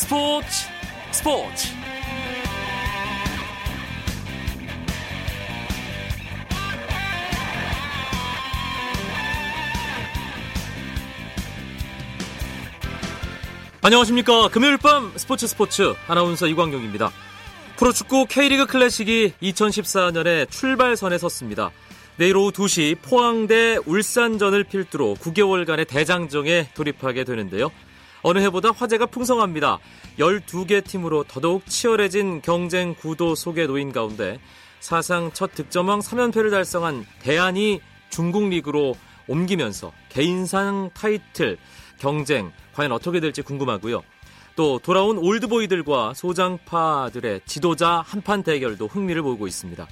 스포츠 스포츠. 안녕하십니까. 금요일 밤 스포츠 스포츠 아나운서 이광용입니다. 프로축구 K리그 클래식이 2014년에 출발선에 섰습니다. 내일 오후 2시 포항 대 울산전을 필두로 9개월간의 대장정에 돌입하게 되는데요 어느 해보다 화제가 풍성합니다. 12개 팀으로 더더욱 치열해진 경쟁 구도 속에 놓인 가운데 사상 첫 득점왕 3연패를 달성한 대안이 중국 리그로 옮기면서 개인상 타이틀 경쟁 과연 어떻게 될지 궁금하고요. 또 돌아온 올드보이들과 소장파들의 지도자 한판 대결도 흥미를 보이고 있습니다.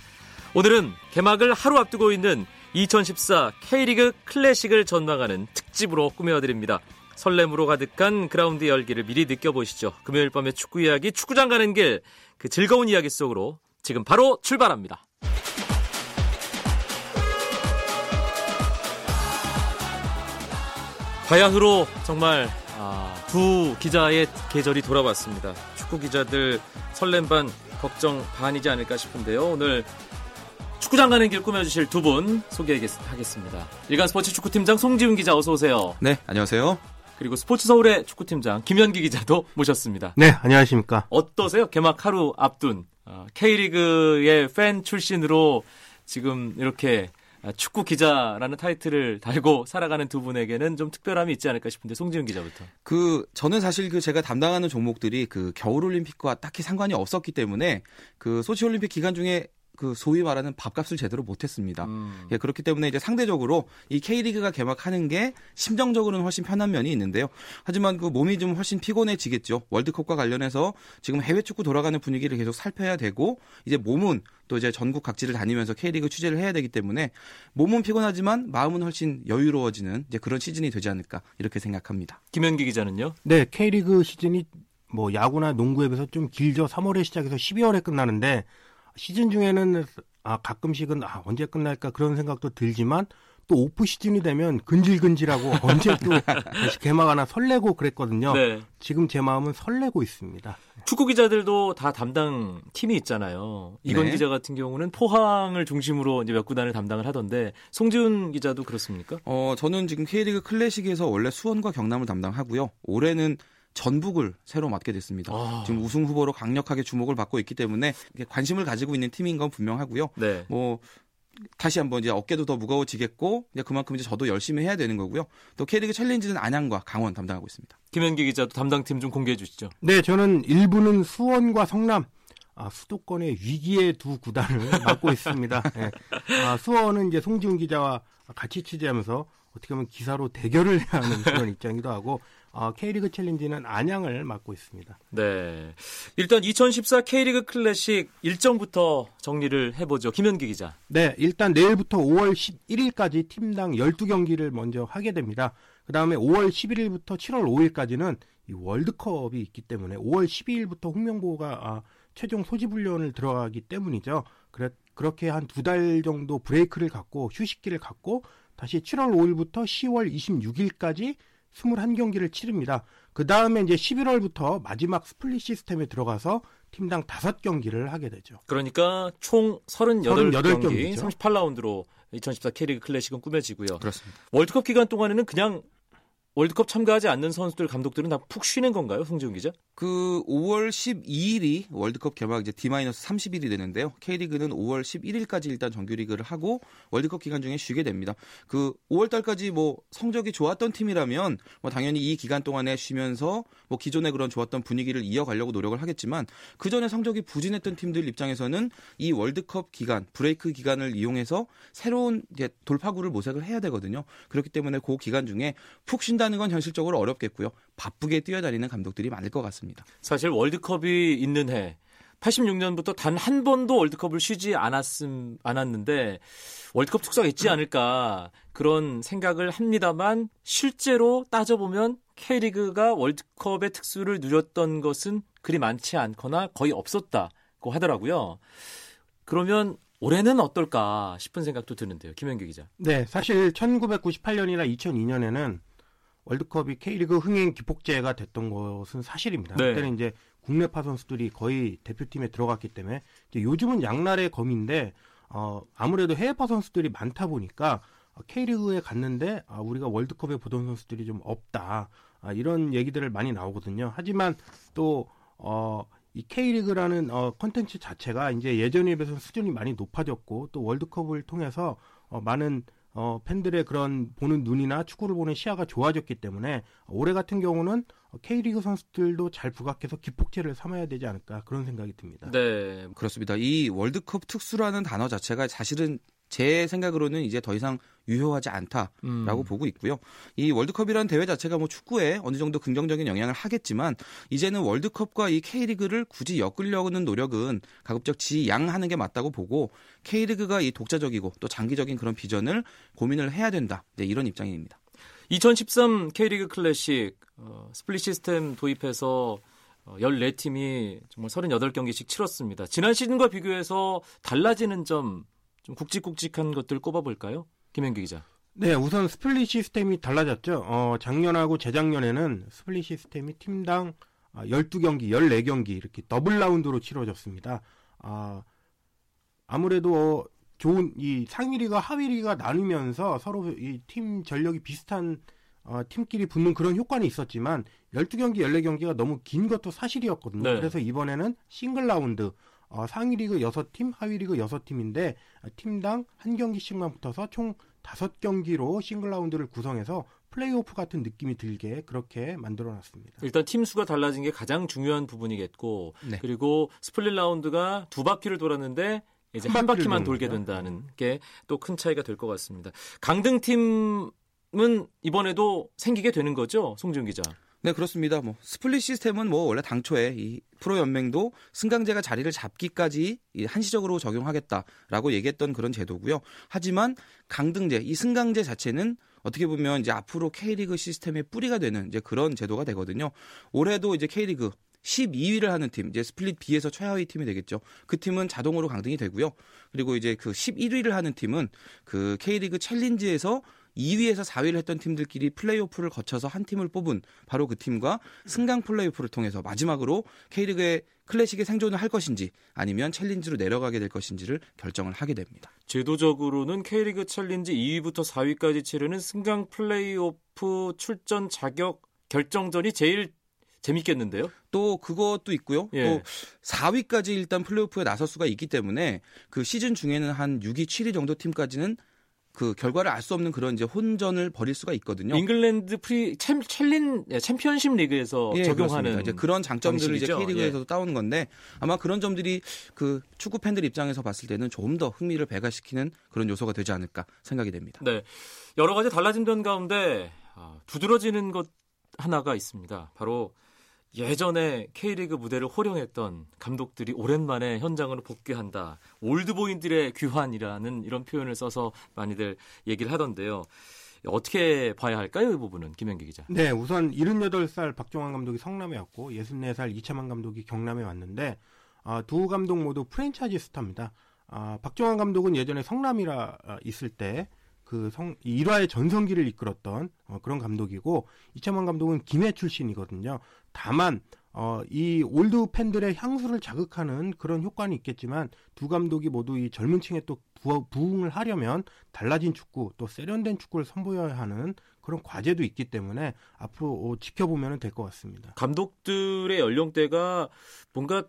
오늘은 개막을 하루 앞두고 있는 2014 K리그 클래식을 전망하는 특집으로 꾸며드립니다. 설렘으로 가득한 그라운드 열기를 미리 느껴보시죠. 금요일 밤의 축구 이야기, 축구장 가는 길, 그 즐거운 이야기 속으로 지금 바로 출발합니다. 바야흐로 정말 아, 두 기자의 계절이 돌아왔습니다. 축구 기자들 설렘 반, 걱정 반이지 않을까 싶은데요. 오늘 축구장 가는 길 꾸며주실 두 분 소개하겠습니다. 일간 스포츠 축구팀장 송지훈 기자 어서 오세요. 네, 안녕하세요. 그리고 스포츠 서울의 축구팀장 김현기 기자도 모셨습니다. 네, 안녕하십니까. 어떠세요? 개막 하루 앞둔 어, K리그의 팬 출신으로 지금 이렇게 축구 기자라는 타이틀을 달고 살아가는 두 분에게는 좀 특별함이 있지 않을까 싶은데 송지훈 기자부터. 그 저는 사실 그 제가 담당하는 종목들이 그 겨울 올림픽과 딱히 상관이 없었기 때문에 그 소치 올림픽 기간 중에 그 소위 말하는 밥값을 제대로 못했습니다. 음. 예, 그렇기 때문에 이제 상대적으로 이 K리그가 개막하는 게 심정적으로는 훨씬 편한 면이 있는데요. 하지만 그 몸이 좀 훨씬 피곤해지겠죠. 월드컵과 관련해서 지금 해외 축구 돌아가는 분위기를 계속 살펴야 되고 이제 몸은 또 이제 전국 각지를 다니면서 K리그 취재를 해야 되기 때문에 몸은 피곤하지만 마음은 훨씬 여유로워지는 이제 그런 시즌이 되지 않을까 이렇게 생각합니다. 김현기 기자는요? 네, K리그 시즌이 뭐 야구나 농구에 비해서 좀 길죠. 3월에 시작해서 12월에 끝나는데 시즌 중에는 아 가끔씩은 아 언제 끝날까 그런 생각도 들지만 또 오프 시즌이 되면 근질근질하고 언제 또 다시 개막하나 설레고 그랬거든요. 네. 지금 제 마음은 설레고 있습니다. 축구 기자들도 다 담당 팀이 있잖아요. 이건 네. 기자 같은 경우는 포항을 중심으로 이제 몇 구단을 담당을 하던데 송지훈 기자도 그렇습니까? 어 저는 지금 K리그 클래식에서 원래 수원과 경남을 담당하고요. 올해는 전북을 새로 맡게 됐습니다. 아. 지금 우승 후보로 강력하게 주목을 받고 있기 때문에 관심을 가지고 있는 팀인 건 분명하고요. 네. 뭐 다시 한번 이제 어깨도 더 무거워지겠고 이제 그만큼 이제 저도 열심히 해야 되는 거고요. 또 K리그 챌린지는 안양과 강원 담당하고 있습니다. 김현기 기자도 담당 팀 좀 공개해 주시죠. 네, 저는 1부는 수원과 성남 아, 수도권의 위기의 두 구단을 맡고 있습니다. 네. 아, 수원은 이제 송지훈 기자와 같이 취재하면서 어떻게 보면 기사로 대결을 해야 하는 그런 입장이기도 하고 어, K리그 챌린지는 안양을 맡고 있습니다. 네. 일단 2014 K리그 클래식 일정부터 정리를 해보죠. 김현기 기자. 네. 일단 내일부터 5월 11일까지 팀당 12경기를 먼저 하게 됩니다. 그 다음에 5월 11일부터 7월 5일까지는 이 월드컵이 있기 때문에 5월 12일부터 홍명보가 아, 최종 소집훈련을 들어가기 때문이죠. 그래, 그렇게 한 두 달 정도 브레이크를 갖고 휴식기를 갖고 다시 7월 5일부터 10월 26일까지 21경기를 치릅니다. 그 다음에 이제 11월부터 마지막 스플릿 시스템에 들어가서 팀당 5경기를 하게 되죠. 그러니까 총 38경기, 38라운드로 2014 K리그 클래식은 꾸며지고요. 그렇습니다. 월드컵 기간 동안에는 그냥 월드컵 참가하지 않는 선수들 감독들은 다 푹 쉬는 건가요, 송지훈 기자? 그 5월 12일이 월드컵 개막 이제 D-30일이 되는데요. K리그는 5월 11일까지 일단 정규리그를 하고 월드컵 기간 중에 쉬게 됩니다. 그 5월 달까지 뭐 성적이 좋았던 팀이라면 뭐 당연히 이 기간 동안에 쉬면서 뭐 기존의 그런 좋았던 분위기를 이어가려고 노력을 하겠지만 그 전에 성적이 부진했던 팀들 입장에서는 이 월드컵 기간, 브레이크 기간을 이용해서 새로운 돌파구를 모색을 해야 되거든요. 그렇기 때문에 그 기간 중에 푹 쉰다 는 건 현실적으로 어렵겠고요. 바쁘게 뛰어다니는 감독들이 많을 것 같습니다. 사실 월드컵이 있는 해 86년부터 단 한 번도 월드컵을 쉬지 않았음 않았는데 월드컵 특수가 있지 않을까 그런 생각을 합니다만 실제로 따져보면 K리그가 월드컵의 특수를 누렸던 것은 그리 많지 않거나 거의 없었다고 하더라고요. 그러면 올해는 어떨까 싶은 생각도 드는데요. 김현규 기자. 네, 사실 1998년이나 2002년에는 월드컵이 K리그 흥행 기폭제가 됐던 것은 사실입니다. 네. 그때는 이제 국내파 선수들이 거의 대표팀에 들어갔기 때문에 요즘은 양날의 검인데 어, 아무래도 해외파 선수들이 많다 보니까 어, K리그에 갔는데 아, 우리가 월드컵에 보던 선수들이 좀 없다 아, 이런 얘기들을 많이 나오거든요. 하지만 또 어, 이 K리그라는 어, 컨텐츠 자체가 이제 예전에 비해서 수준이 많이 높아졌고 또 월드컵을 통해서 어, 많은 어, 팬들의 그런 보는 눈이나 축구를 보는 시야가 좋아졌기 때문에 올해 같은 경우는 K리그 선수들도 잘 부각해서 기폭제를 삼아야 되지 않을까 그런 생각이 듭니다. 네. 그렇습니다. 이 월드컵 특수라는 단어 자체가 사실은 제 생각으로는 이제 더 이상 유효하지 않다라고 음. 보고 있고요. 이 월드컵이라는 대회 자체가 뭐 축구에 어느 정도 긍정적인 영향을 하겠지만 이제는 월드컵과 이 K리그를 굳이 엮으려는 노력은 가급적 지양하는 게 맞다고 보고 K리그가 이 독자적이고 또 장기적인 그런 비전을 고민을 해야 된다. 네, 이런 입장입니다. 2013 K리그 클래식 어, 스플릿 시스템 도입해서 어, 14팀이 정말 38경기씩 치렀습니다. 지난 시즌과 비교해서 달라지는 점, 좀 굵직굵직한 것들 꼽아볼까요? 김현기 기자. 네, 우선 스플릿 시스템이 달라졌죠. 어, 작년하고 재작년에는 스플릿 시스템이 팀당 12경기, 14경기 이렇게 더블 라운드로 치러졌습니다. 아, 아무래도 어, 좋은 이 상위 리그 하위 리그 나누면서 서로 이 팀 전력이 비슷한 어, 팀끼리 붙는 그런 효과는 있었지만 12경기, 14경기가 너무 긴 것도 사실이었거든요. 네. 그래서 이번에는 싱글 라운드 어, 상위 리그 6팀, 하위 리그 6팀인데 팀당 한 경기씩만 붙어서 총 5경기로 싱글 라운드를 구성해서 플레이오프 같은 느낌이 들게 그렇게 만들어 놨습니다. 일단 팀 수가 달라진 게 가장 중요한 부분이겠고 네. 그리고 스플릿 라운드가 두 바퀴를 돌았는데 이제 한 한 바퀴만 돌게. 된다는 게 또 큰 차이가 될 것 같습니다. 강등 팀은 이번에도 생기게 되는 거죠, 송지훈 기자. 네, 그렇습니다. 뭐 스플릿 시스템은 뭐 원래 당초에 이 프로 연맹도 승강제가 자리를 잡기까지 이 한시적으로 적용하겠다라고 얘기했던 그런 제도고요. 하지만 강등제, 이 승강제 자체는 어떻게 보면 이제 앞으로 K리그 시스템의 뿌리가 되는 이제 그런 제도가 되거든요. 올해도 이제 K리그 12위를 하는 팀, 이제 스플릿 B에서 최하위 팀이 되겠죠. 그 팀은 자동으로 강등이 되고요. 그리고 이제 그 11위를 하는 팀은 그 K리그 챌린지에서 2위에서 4위를 했던 팀들끼리 플레이오프를 거쳐서 한 팀을 뽑은 바로 그 팀과 승강 플레이오프를 통해서 마지막으로 K리그의 클래식에 생존을 할 것인지 아니면 챌린지로 내려가게 될 것인지를 결정을 하게 됩니다. 제도적으로는 K리그 챌린지 2위부터 4위까지 치르는 승강 플레이오프 출전 자격 결정전이 제일 재밌겠는데요? 또 그것도 있고요. 예. 또 4위까지 일단 플레이오프에 나설 수가 있기 때문에 그 시즌 중에는 한 6위, 7위 정도 팀까지는 그 결과를 알 수 없는 그런 이제 혼전을 벌일 수가 있거든요. 잉글랜드 프리 챔, 챌린 예, 챔피언십 리그에서 예, 적용하는 그렇습니다. 이제 그런 장점들을 이제 방식이죠. K리그에서도 예. 따오는 건데 아마 그런 점들이 그 축구 팬들 입장에서 봤을 때는 조금 더 흥미를 배가시키는 그런 요소가 되지 않을까 생각이 됩니다. 네. 여러 가지 달라진 점 가운데 아, 두드러지는 것 하나가 있습니다. 바로 예전에 K리그 무대를 호령했던 감독들이 오랜만에 현장으로 복귀한다. 올드보이들의 귀환이라는 이런 표현을 써서 많이들 얘기를 하던데요. 어떻게 봐야 할까요? 이 부분은 김현기 기자. 네, 우선 78살 박종환 감독이 성남에 왔고 64살 이차만 감독이 경남에 왔는데 아, 두 감독 모두 프랜차이즈 스타입니다. 아, 박종환 감독은 예전에 성남 일화 아, 있을 때 그 성, 일화의 전성기를 이끌었던 어, 그런 감독이고 이차만 감독은 김해 출신이거든요. 다만 어, 이 올드 팬들의 향수를 자극하는 그런 효과는 있겠지만 두 감독이 모두 이 젊은 층에 또 부, 부응을 하려면 달라진 축구 또 세련된 축구를 선보여야 하는 그런 과제도 있기 때문에 앞으로 어, 지켜보면 될 것 같습니다. 감독들의 연령대가 뭔가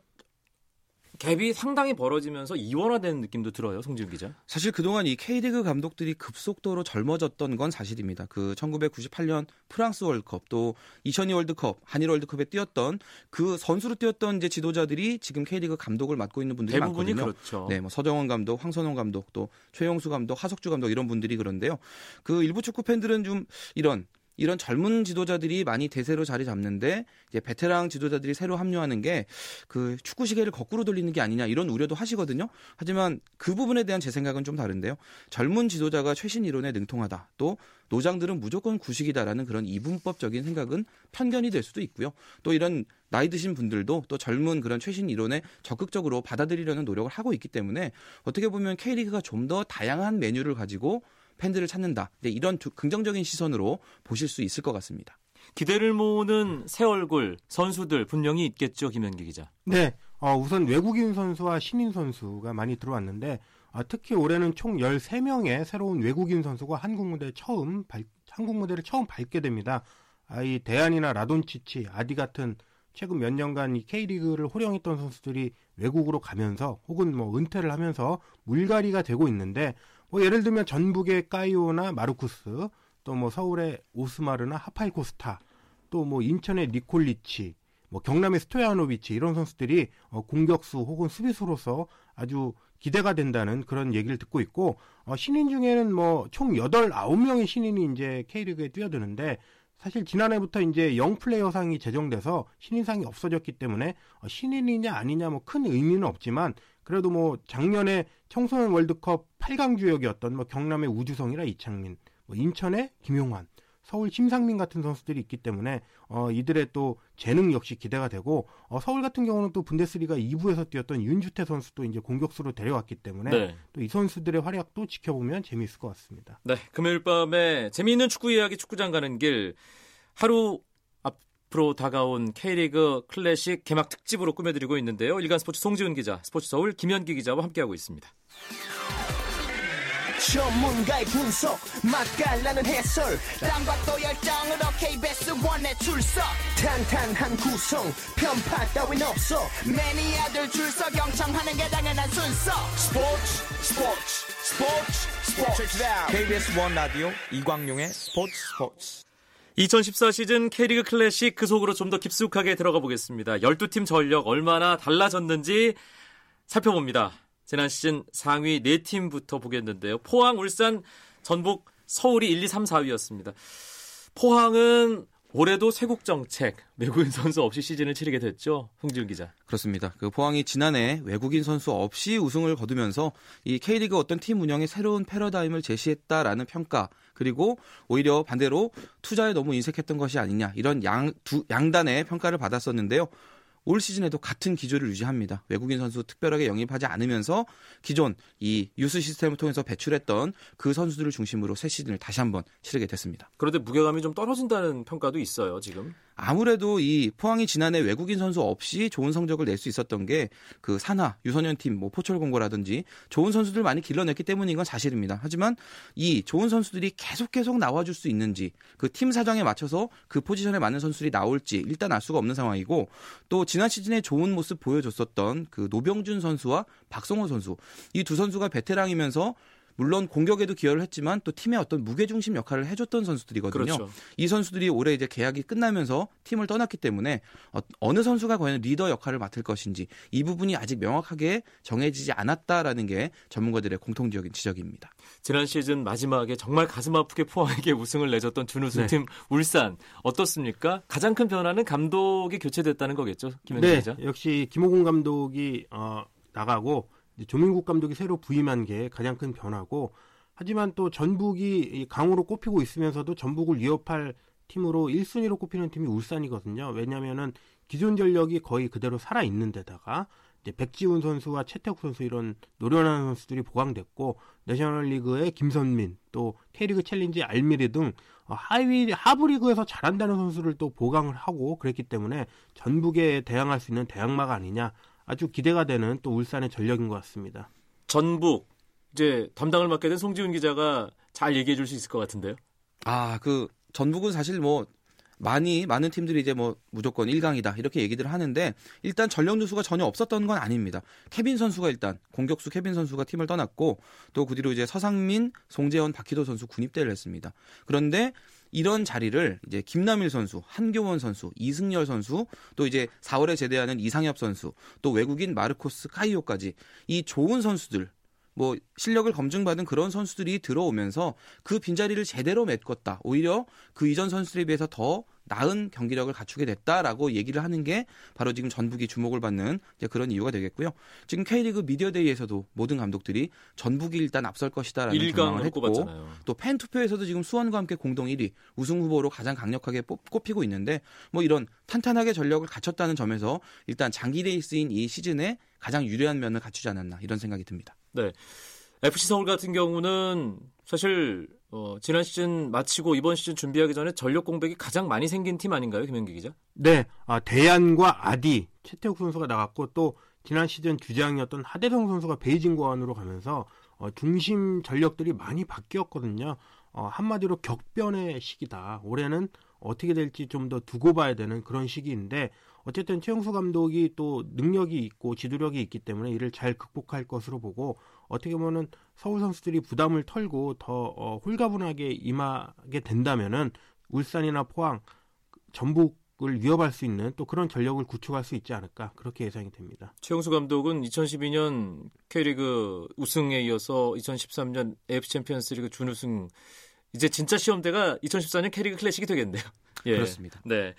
갭이 상당히 벌어지면서 이원화되는 느낌도 들어요, 송지훈 기자. 사실 그동안 이 K리그 감독들이 급속도로 젊어졌던 건 사실입니다. 그 1998년 프랑스 월드컵 또 2002 월드컵, 한일 월드컵에 뛰었던 그 선수로 뛰었던 이제 지도자들이 지금 K리그 감독을 맡고 있는 분들이 많거든요. 그렇죠. 네, 뭐 서정원 감독, 황선홍 감독, 또 최용수 감독, 하석주 감독 이런 분들이 그런데요. 그 일부 축구 팬들은 좀 이런 이런 젊은 지도자들이 많이 대세로 자리 잡는데 이제 베테랑 지도자들이 새로 합류하는 게 그 축구 시계를 거꾸로 돌리는 게 아니냐 이런 우려도 하시거든요. 하지만 그 부분에 대한 제 생각은 좀 다른데요. 젊은 지도자가 최신 이론에 능통하다. 또 노장들은 무조건 구식이다라는 그런 이분법적인 생각은 편견이 될 수도 있고요. 또 이런 나이 드신 분들도 또 젊은 그런 최신 이론에 적극적으로 받아들이려는 노력을 하고 있기 때문에 어떻게 보면 K리그가 좀 더 다양한 메뉴를 가지고 팬들을 찾는다. 네, 이런 두, 긍정적인 시선으로 보실 수 있을 것 같습니다. 기대를 모으는 새 얼굴 선수들 분명히 있겠죠, 김현기 기자. 네, 어, 우선 외국인 선수와 신인 선수가 많이 들어왔는데 어, 특히 올해는 총 13명의 새로운 외국인 선수가 한국 무대 처음 발, 한국 무대를 처음 밟게 됩니다. 아, 이 대안이나 라돈치치, 아디 같은 최근 몇 년간 이 K리그를 호령했던 선수들이 외국으로 가면서 혹은 뭐 은퇴를 하면서 물갈이가 되고 있는데 뭐 예를 들면 전북의 까이오나 마르쿠스 또 뭐 서울의 오스마르나 하파이코스타 또 뭐 인천의 니콜리치 뭐 경남의 스토야노비치 이런 선수들이 어, 공격수 혹은 수비수로서 아주 기대가 된다는 그런 얘기를 듣고 있고 어, 신인 중에는 뭐총 8, 9명의 신인이 이제 K리그에 뛰어드는데 사실 지난해부터 이제 영 플레이어상이 제정돼서 신인상이 없어졌기 때문에 어, 신인이냐 아니냐 뭐 큰 의미는 없지만 그래도 뭐 작년에 청소년 월드컵 8강 주역이었던 뭐 경남의 우주성이라 이창민, 뭐 인천의 김용환, 서울 심상민 같은 선수들이 있기 때문에 어, 이들의 또 재능 역시 기대가 되고 어, 서울 같은 경우는 또 분데스리가 2부에서 뛰었던 윤주태 선수도 이제 공격수로 데려왔기 때문에 네. 또이 선수들의 활약도 지켜보면 재미있을 것 같습니다. 네, 금요일 밤에 재미있는 축구 이야기 축구장 가는 길 하루 앞으로 다가온 K리그 클래식 개막 특집으로 꾸며드리고 있는데요. 일간 스포츠 송지훈 기자, 스포츠 서울 김현기 기자와 함께하고 있습니다. 전문가의 분석 맛깔나는 해설 또 열정으로 KBS 원에 출석. 탄탄한 구성 편파 따윈 없어. 매니아들 줄서 경청하는 게 당연한 순서. 스포츠 스포츠 스포츠 스포츠. KBS 원 라디오 이광용의 스포츠 스포츠. 2014 시즌 K리그 클래식 그 속으로 좀 더 깊숙하게 들어가 보겠습니다. 12팀 전력 얼마나 달라졌는지 살펴봅니다. 지난 시즌 상위 4팀부터 보겠는데요. 포항, 울산, 전북, 서울이 1, 2, 3, 4위였습니다. 포항은 올해도 쇄국 정책, 외국인 선수 없이 시즌을 치르게 됐죠. 홍지훈 기자. 그렇습니다. 그 포항이 지난해 외국인 선수 없이 우승을 거두면서 이 K리그 어떤 팀 운영의 새로운 패러다임을 제시했다라는 평가 그리고 오히려 반대로 투자에 너무 인색했던 것이 아니냐 이런 양, 두, 양단의 평가를 받았었는데요. 올 시즌에도 같은 기조를 유지합니다. 외국인 선수 특별하게 영입하지 않으면서 기존 이 유스 시스템을 통해서 배출했던 그 선수들을 중심으로 새 시즌을 다시 한번 치르게 됐습니다. 그런데 무게감이 좀 떨어진다는 평가도 있어요, 지금. 아무래도 이 포항이 지난해 외국인 선수 없이 좋은 성적을 낼 수 있었던 게 그 산하 유소년 팀뭐 포철공고라든지 좋은 선수들 많이 길러냈기 때문인 건 사실입니다. 하지만 이 좋은 선수들이 계속 계속 나와줄 수 있는지 그 팀 사정에 맞춰서 그 포지션에 맞는 선수들이 나올지 일단 알 수가 없는 상황이고 또 지난 시즌에 좋은 모습 보여줬었던 그 노병준 선수와 박성호 선수 이 두 선수가 베테랑이면서 물론 공격에도 기여를 했지만 또 팀의 어떤 무게중심 역할을 해줬던 선수들이거든요. 그렇죠. 이 선수들이 올해 이제 계약이 끝나면서 팀을 떠났기 때문에 어, 느 선수가 과연 리더 역할을 맡을 것인지 이 부분이 아직 명확하게 정해지지 않았다라는 게 전문가들의 공통적인 지적입니다. 지난 시즌 마지막에 정말 가슴 아프게 포항에게 우승을 내줬던 준우승팀 울산 어떻습니까? 가장 큰 변화는 감독이 교체됐다는 거겠죠, 김현재 네, 기자. 역시 김호곤 감독이 어, 나가고 조민국 감독이 새로 부임한 게 가장 큰 변화고 하지만 또 전북이 이 강으로 꼽히고 있으면서도 전북을 위협할 팀으로 1순위로 꼽히는 팀이 울산이거든요. 왜냐면은 기존 전력이 거의 그대로 살아 있는 데다가 이제 백지훈 선수와 최태욱 선수 이런 노련한 선수들이 보강됐고 내셔널리그의 김선민 또 K리그 챌린지 알미르 등 어, 하위 하부리그에서 잘한다는 선수를 또 보강을 하고 그랬기 때문에 전북에 대항할 수 있는 대항마가 아니냐 아주 기대가 되는 또 울산의 전력인 것 같습니다. 전북 이제 담당을 맡게 된 송지훈 기자가 잘 얘기해 줄 수 있을 것 같은데요. 아, 그 전북은 사실 뭐 많이 많은 팀들이 이제 뭐 무조건 1강이다 이렇게 얘기들을 하는데 일단 전력 누수가 전혀 없었던 건 아닙니다. 케빈 선수가 일단 공격수 케빈 선수가 팀을 떠났고 또 그 뒤로 이제 서상민, 송재원, 박희도 선수 군입대를 했습니다. 그런데 이런 자리를 이제 김남일 선수, 한교원 선수, 이승열 선수, 또 이제 4월에 제대하는 이상엽 선수, 또 외국인 마르코스 카이오까지 이 좋은 선수들 뭐 실력을 검증받은 그런 선수들이 들어오면서 그 빈자리를 제대로 메꿨다. 오히려 그 이전 선수들에 비해서 더 나은 경기력을 갖추게 됐다라고 얘기를 하는 게 바로 지금 전북이 주목을 받는 그런 이유가 되겠고요. 지금 K리그 미디어데이에서도 모든 감독들이 전북이 일단 앞설 것이다라는 전망을 했고. 또 팬 투표에서도 지금 수원과 함께 공동 1위 우승 후보로 가장 강력하게 꼽히고 있는데 뭐 이런 탄탄하게 전력을 갖췄다는 점에서 일단 장기 레이스인 이 시즌에 가장 유리한 면을 갖추지 않았나 이런 생각이 듭니다. 네. FC 서울 같은 경우는 사실 어, 지난 시즌 마치고 이번 시즌 준비하기 전에 전력 공백이 가장 많이 생긴 팀 아닌가요, 김현기 기자? 네, 아, 데얀과 아디 최태욱 선수가 나갔고 또 지난 시즌 주장이었던 하대성 선수가 베이징 궈안으로 가면서 어, 중심 전력들이 많이 바뀌었거든요. 어, 한마디로 격변의 시기다. 올해는 어떻게 될지 좀 더 두고 봐야 되는 그런 시기인데 어쨌든 최영수 감독이 또 능력이 있고 지도력이 있기 때문에 이를 잘 극복할 것으로 보고 어떻게 보면 서울 선수들이 부담을 털고 더 어, 홀가분하게 임하게 된다면은 울산이나 포항, 전북을 위협할 수 있는 또 그런 전력을 구축할 수 있지 않을까 그렇게 예상이 됩니다. 최영수 감독은 2012년 K리그 우승에 이어서 2013년 AFC 챔피언스리그 준우승 이제 진짜 시험대가 2014년 K리그 클래식이 되겠네요. 예. 그렇습니다. 네.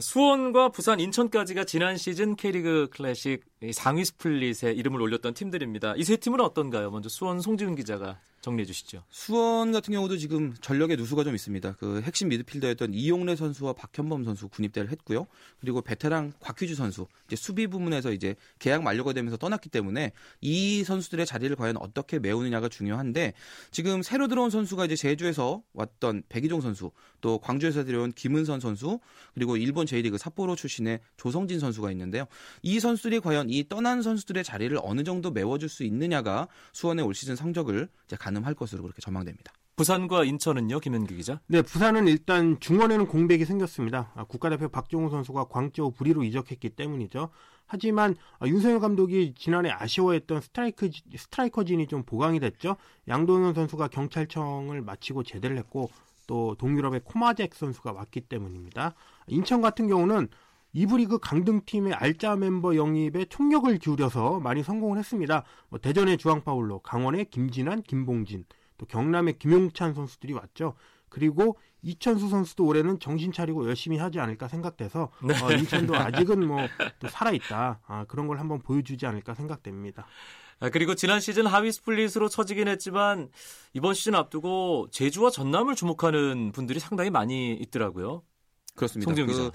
수원과 부산, 인천까지가 지난 시즌 K리그 클래식 상위 스플릿에 이름을 올렸던 팀들입니다. 이 세 팀은 어떤가요? 먼저 수원 송지훈 기자가 정리해 주시죠. 수원 같은 경우도 지금 전력의 누수가 좀 있습니다. 그 핵심 미드필더였던 이용래 선수와 박현범 선수 군입대를 했고요. 그리고 베테랑 곽휘주 선수 이제 수비 부문에서 이제 계약 만료가 되면서 떠났기 때문에 이 선수들의 자리를 과연 어떻게 메우느냐가 중요한데 지금 새로 들어온 선수가 이제 제주에서 왔던 백이종 선수, 또 광주에서 들어온 김은선 선수, 그리고 일본 J리그 삿포로 출신의 조성진 선수가 있는데요. 이 선수들이 과연 이 떠난 선수들의 자리를 어느 정도 메워줄 수 있느냐가 수원의 올 시즌 성적을 이제 간 가늠할 것으로 그렇게 전망됩니다. 부산과 인천은요, 김현기 기자? 네, 부산은 일단 중원에는 공백이 생겼습니다. 아, 국가대표 박종우 선수가 광저우 부리로 이적했기 때문이죠. 하지만 아, 윤석열 감독이 지난해 아쉬워했던 스트라이크 스트라이커진이 좀 보강이 됐죠. 양동현 선수가 경찰청을 마치고 제대를 했고 또 동유럽의 코마잭 선수가 왔기 때문입니다. 인천 같은 경우는 이브리그 강등팀의 알짜 멤버 영입에 총력을 기울여서 많이 성공을 했습니다. 뭐 대전의 주황파울로, 강원의 김진환, 김봉진, 또 경남의 김용찬 선수들이 왔죠. 그리고 이천수 선수도 올해는 정신 차리고 열심히 하지 않을까 생각돼서 네. 어, 인천도 아직은 뭐 또 살아 있다 아, 그런 걸 한번 보여주지 않을까 생각됩니다. 아, 그리고 지난 시즌 하위 스플릿으로 처지긴 했지만 이번 시즌 앞두고 제주와 전남을 주목하는 분들이 상당히 많이 있더라고요. 그렇습니다. 그,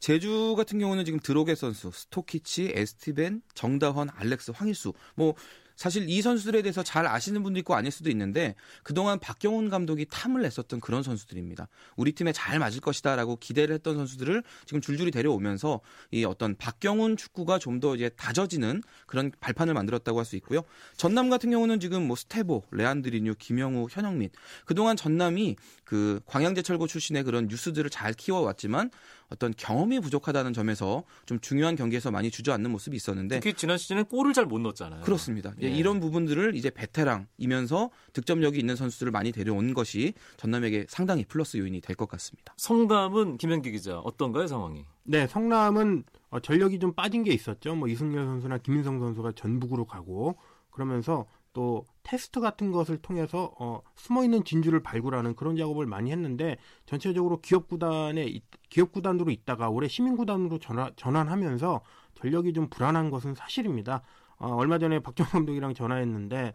제주 같은 경우는 지금 드로게 선수, 스토키치, 에스티벤, 정다헌, 알렉스, 황일수 뭐 사실 이 선수들에 대해서 잘 아시는 분도 있고 아닐 수도 있는데 그동안 박경훈 감독이 탐을 냈었던 그런 선수들입니다. 우리 팀에 잘 맞을 것이다라고 기대를 했던 선수들을 지금 줄줄이 데려오면서 이 어떤 박경훈 축구가 좀 더 이제 다져지는 그런 발판을 만들었다고 할 수 있고요. 전남 같은 경우는 지금 뭐 스테보, 레안드리뉴, 김영우, 현영민 그동안 전남이 그 광양제철고 출신의 그런 뉴스들을 잘 키워왔지만 어떤 경험이 부족하다는 점에서 좀 중요한 경기에서 많이 주저앉는 모습이 있었는데 특히 지난 시즌에 골을 잘 못 넣었잖아요. 그렇습니다. 예. 이런 부분들을 이제 베테랑이면서 득점력이 있는 선수들을 많이 데려온 것이 전남에게 상당히 플러스 요인이 될 것 같습니다. 성남은 김현기 기자 어떤가요 상황이? 네, 성남은 어, 전력이 좀 빠진 게 있었죠. 뭐 이승열 선수나 김민성 선수가 전북으로 가고 그러면서 또 테스트 같은 것을 통해서 어, 숨어 있는 진주를 발굴하는 그런 작업을 많이 했는데 전체적으로 기업 구단에 기업 구단으로 있다가 올해 시민 구단으로 전환, 전환하면서 전력이 좀 불안한 것은 사실입니다. 어, 얼마 전에 박정 감독이랑 전화했는데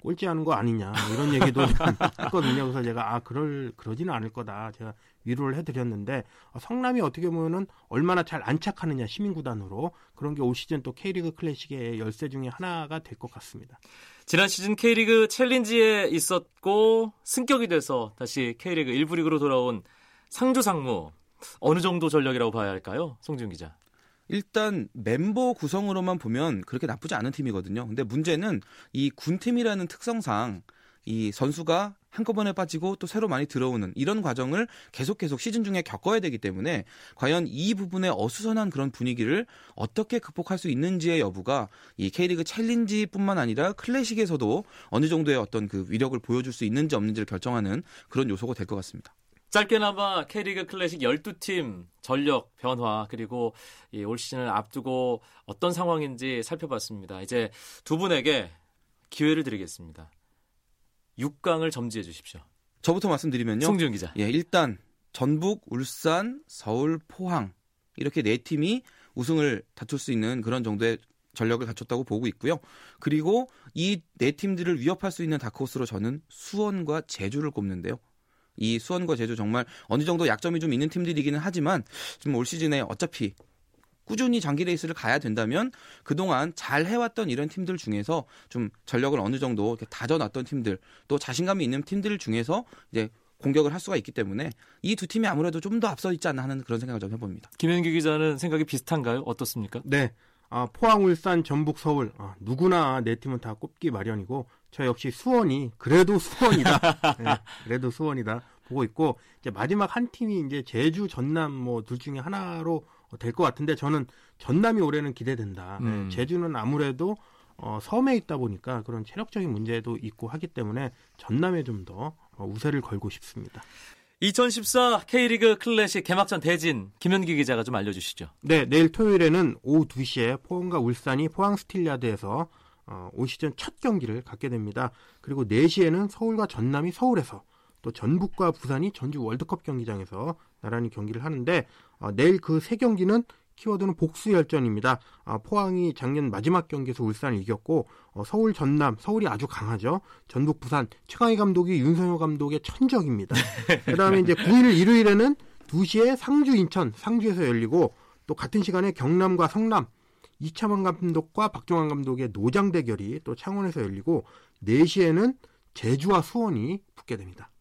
꼴찌 하는 거 아니냐 뭐 이런 얘기도 했거든요. 그래서 제가 아 그럴 그러지는 않을 거다. 제가 위로를 해드렸는데 어, 성남이 어떻게 보면은 얼마나 잘 안착하느냐 시민구단으로 그런 게 올 시즌 또 K리그 클래식의 열쇠 중에 하나가 될 것 같습니다. 지난 시즌 K리그 챌린지에 있었고 승격이 돼서 다시 K리그 1부 리그로 돌아온 상주 상무 어느 정도 전력이라고 봐야 할까요, 송지훈 기자? 일단 멤버 구성으로만 보면 그렇게 나쁘지 않은 팀이거든요. 근데 문제는 이 군팀이라는 특성상 이 선수가 한꺼번에 빠지고 또 새로 많이 들어오는 이런 과정을 계속 계속 시즌 중에 겪어야 되기 때문에 과연 이 부분의 어수선한 그런 분위기를 어떻게 극복할 수 있는지의 여부가 이 K리그 챌린지뿐만 아니라 클래식에서도 어느 정도의 어떤 그 위력을 보여줄 수 있는지 없는지를 결정하는 그런 요소가 될 것 같습니다. 짧게나마 K리그 클래식 12팀 전력 변화 그리고 올 시즌을 앞두고 어떤 상황인지 살펴봤습니다. 이제 두 분에게 기회를 드리겠습니다. 6강을 점지해 주십시오. 저부터 말씀드리면요. 송지훈 기자. 예, 일단 전북, 울산, 서울, 포항 이렇게 네 팀이 우승을 다툴 수 있는 그런 정도의 전력을 갖췄다고 보고 있고요. 그리고 이 네 팀들을 위협할 수 있는 다크호스로 저는 수원과 제주를 꼽는데요. 이 수원과 제주 정말 어느 정도 약점이 좀 있는 팀들이기는 하지만 지금 올 시즌에 어차피 꾸준히 장기 레이스를 가야 된다면 그동안 잘 해왔던 이런 팀들 중에서 좀 전력을 어느 정도 이렇게 다져놨던 팀들 또 자신감이 있는 팀들 중에서 이제 공격을 할 수가 있기 때문에 이 두 팀이 아무래도 좀 더 앞서 있지 않나 하는 그런 생각을 좀 해봅니다. 김현기 기자는 생각이 비슷한가요? 어떻습니까? 네. 아, 포항, 울산, 전북, 서울. 아, 누구나 내 팀은 다 꼽기 마련이고 저 역시 수원이 그래도 수원이다. 네, 그래도 수원이다. 보고 있고 이제 마지막 한 팀이 이제 제주, 전남 뭐 둘 중에 하나로 될 것 같은데 저는 전남이 올해는 기대된다. 네, 음. 제주는 아무래도 어, 섬에 있다 보니까 그런 체력적인 문제도 있고 하기 때문에 전남에 좀 더 우세를 걸고 싶습니다. 2014 K리그 클래식 개막전 대진 김현기 기자가 좀 알려주시죠. 네, 내일 토요일에는 오후 2시에 포항과 울산이 포항 스틸야드에서 어, 올 시즌 첫 경기를 갖게 됩니다. 그리고 4시에는 서울과 전남이 서울에서 또 전북과 부산이 전주 월드컵 경기장에서 나란히 경기를 하는데 어, 내일 그 세 경기는 키워드는 복수 열전입니다. 아, 포항이 작년 마지막 경기에서 울산을 이겼고 어, 서울 전남 서울이 아주 강하죠. 전북 부산 최강희 감독이 윤석열 감독의 천적입니다. 그다음에 이제 9일 일요일에는 2시에 상주 인천 상주에서 열리고 또 같은 시간에 경남과 성남 이차만 감독과 박종환 감독의 노장 대결이 또 창원에서 열리고 4시에는 제주와 수원이 붙게 됩니다.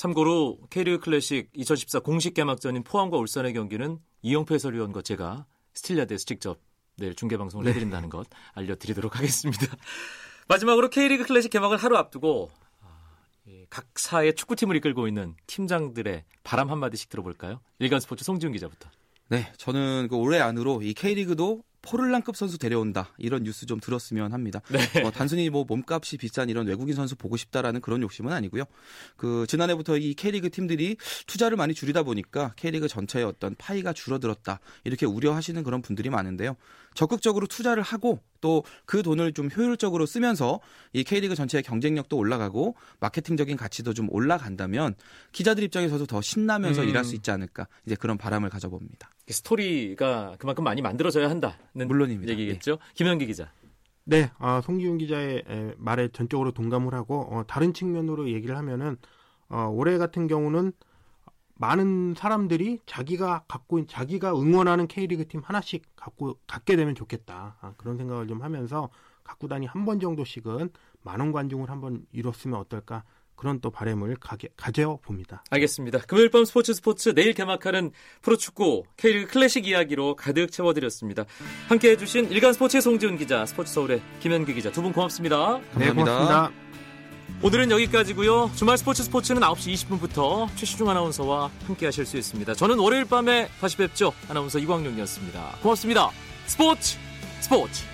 참고로 K리그 클래식 2014 공식 개막전인 포항과 울산의 경기는 이영표 해설위원과 제가 스틸야드에서 직접 내일 중계 방송을 해드린다는 것 알려드리도록 하겠습니다. 마지막으로 K리그 클래식 개막을 하루 앞두고 아, 이 각사의 축구팀을 이끌고 있는 팀장들의 바람 한마디씩 들어볼까요? 일간 스포츠 송지훈 기자부터. 네, 저는 그 올해 안으로 이 K리그도 포를란급 선수 데려온다 이런 뉴스 좀 들었으면 합니다. 어, 단순히 뭐 몸값이 비싼 이런 외국인 선수 보고 싶다라는 그런 욕심은 아니고요. 그 지난해부터 이 K리그 팀들이 투자를 많이 줄이다 보니까 K리그 전체의 어떤 파이가 줄어들었다 이렇게 우려하시는 그런 분들이 많은데요. 적극적으로 투자를 하고 또 그 돈을 좀 효율적으로 쓰면서 이 K리그 전체의 경쟁력도 올라가고 마케팅적인 가치도 좀 올라간다면 기자들 입장에서도 더 신나면서 음. 일할 수 있지 않을까 이제 그런 바람을 가져봅니다. 스토리가 그만큼 많이 만들어져야 한다는 물론입니다. 얘기겠죠. 김현기 기자. 네, 아, 송기훈 기자의 에, 말에 전적으로 동감을 하고 어, 다른 측면으로 얘기를 하면은 어, 올해 같은 경우는 많은 사람들이 자기가 갖고 있- 자기가 응원하는 K리그 팀 하나씩 갖고 갖게 되면 좋겠다 아, 그런 생각을 좀 하면서 갖고 다니 한 번 정도씩은 만원 관중을 한번 이뤘으면 어떨까 그런 또 바램을 가져 봅니다. 알겠습니다. 금요일 밤 스포츠 스포츠 내일 개막하는 프로축구 K리그 클래식 이야기로 가득 채워드렸습니다. 함께해 주신 일간 스포츠의 송지훈 기자, 스포츠 서울의 김현기 기자 두 분 고맙습니다. 네, 감사합니다. 고맙습니다. 오늘은 여기까지고요. 주말 스포츠 스포츠는 9시 20분부터 최시중 아나운서와 함께 하실 수 있습니다. 저는 월요일 밤에 다시 뵙죠. 아나운서 이광용이었습니다. 고맙습니다. 스포츠 스포츠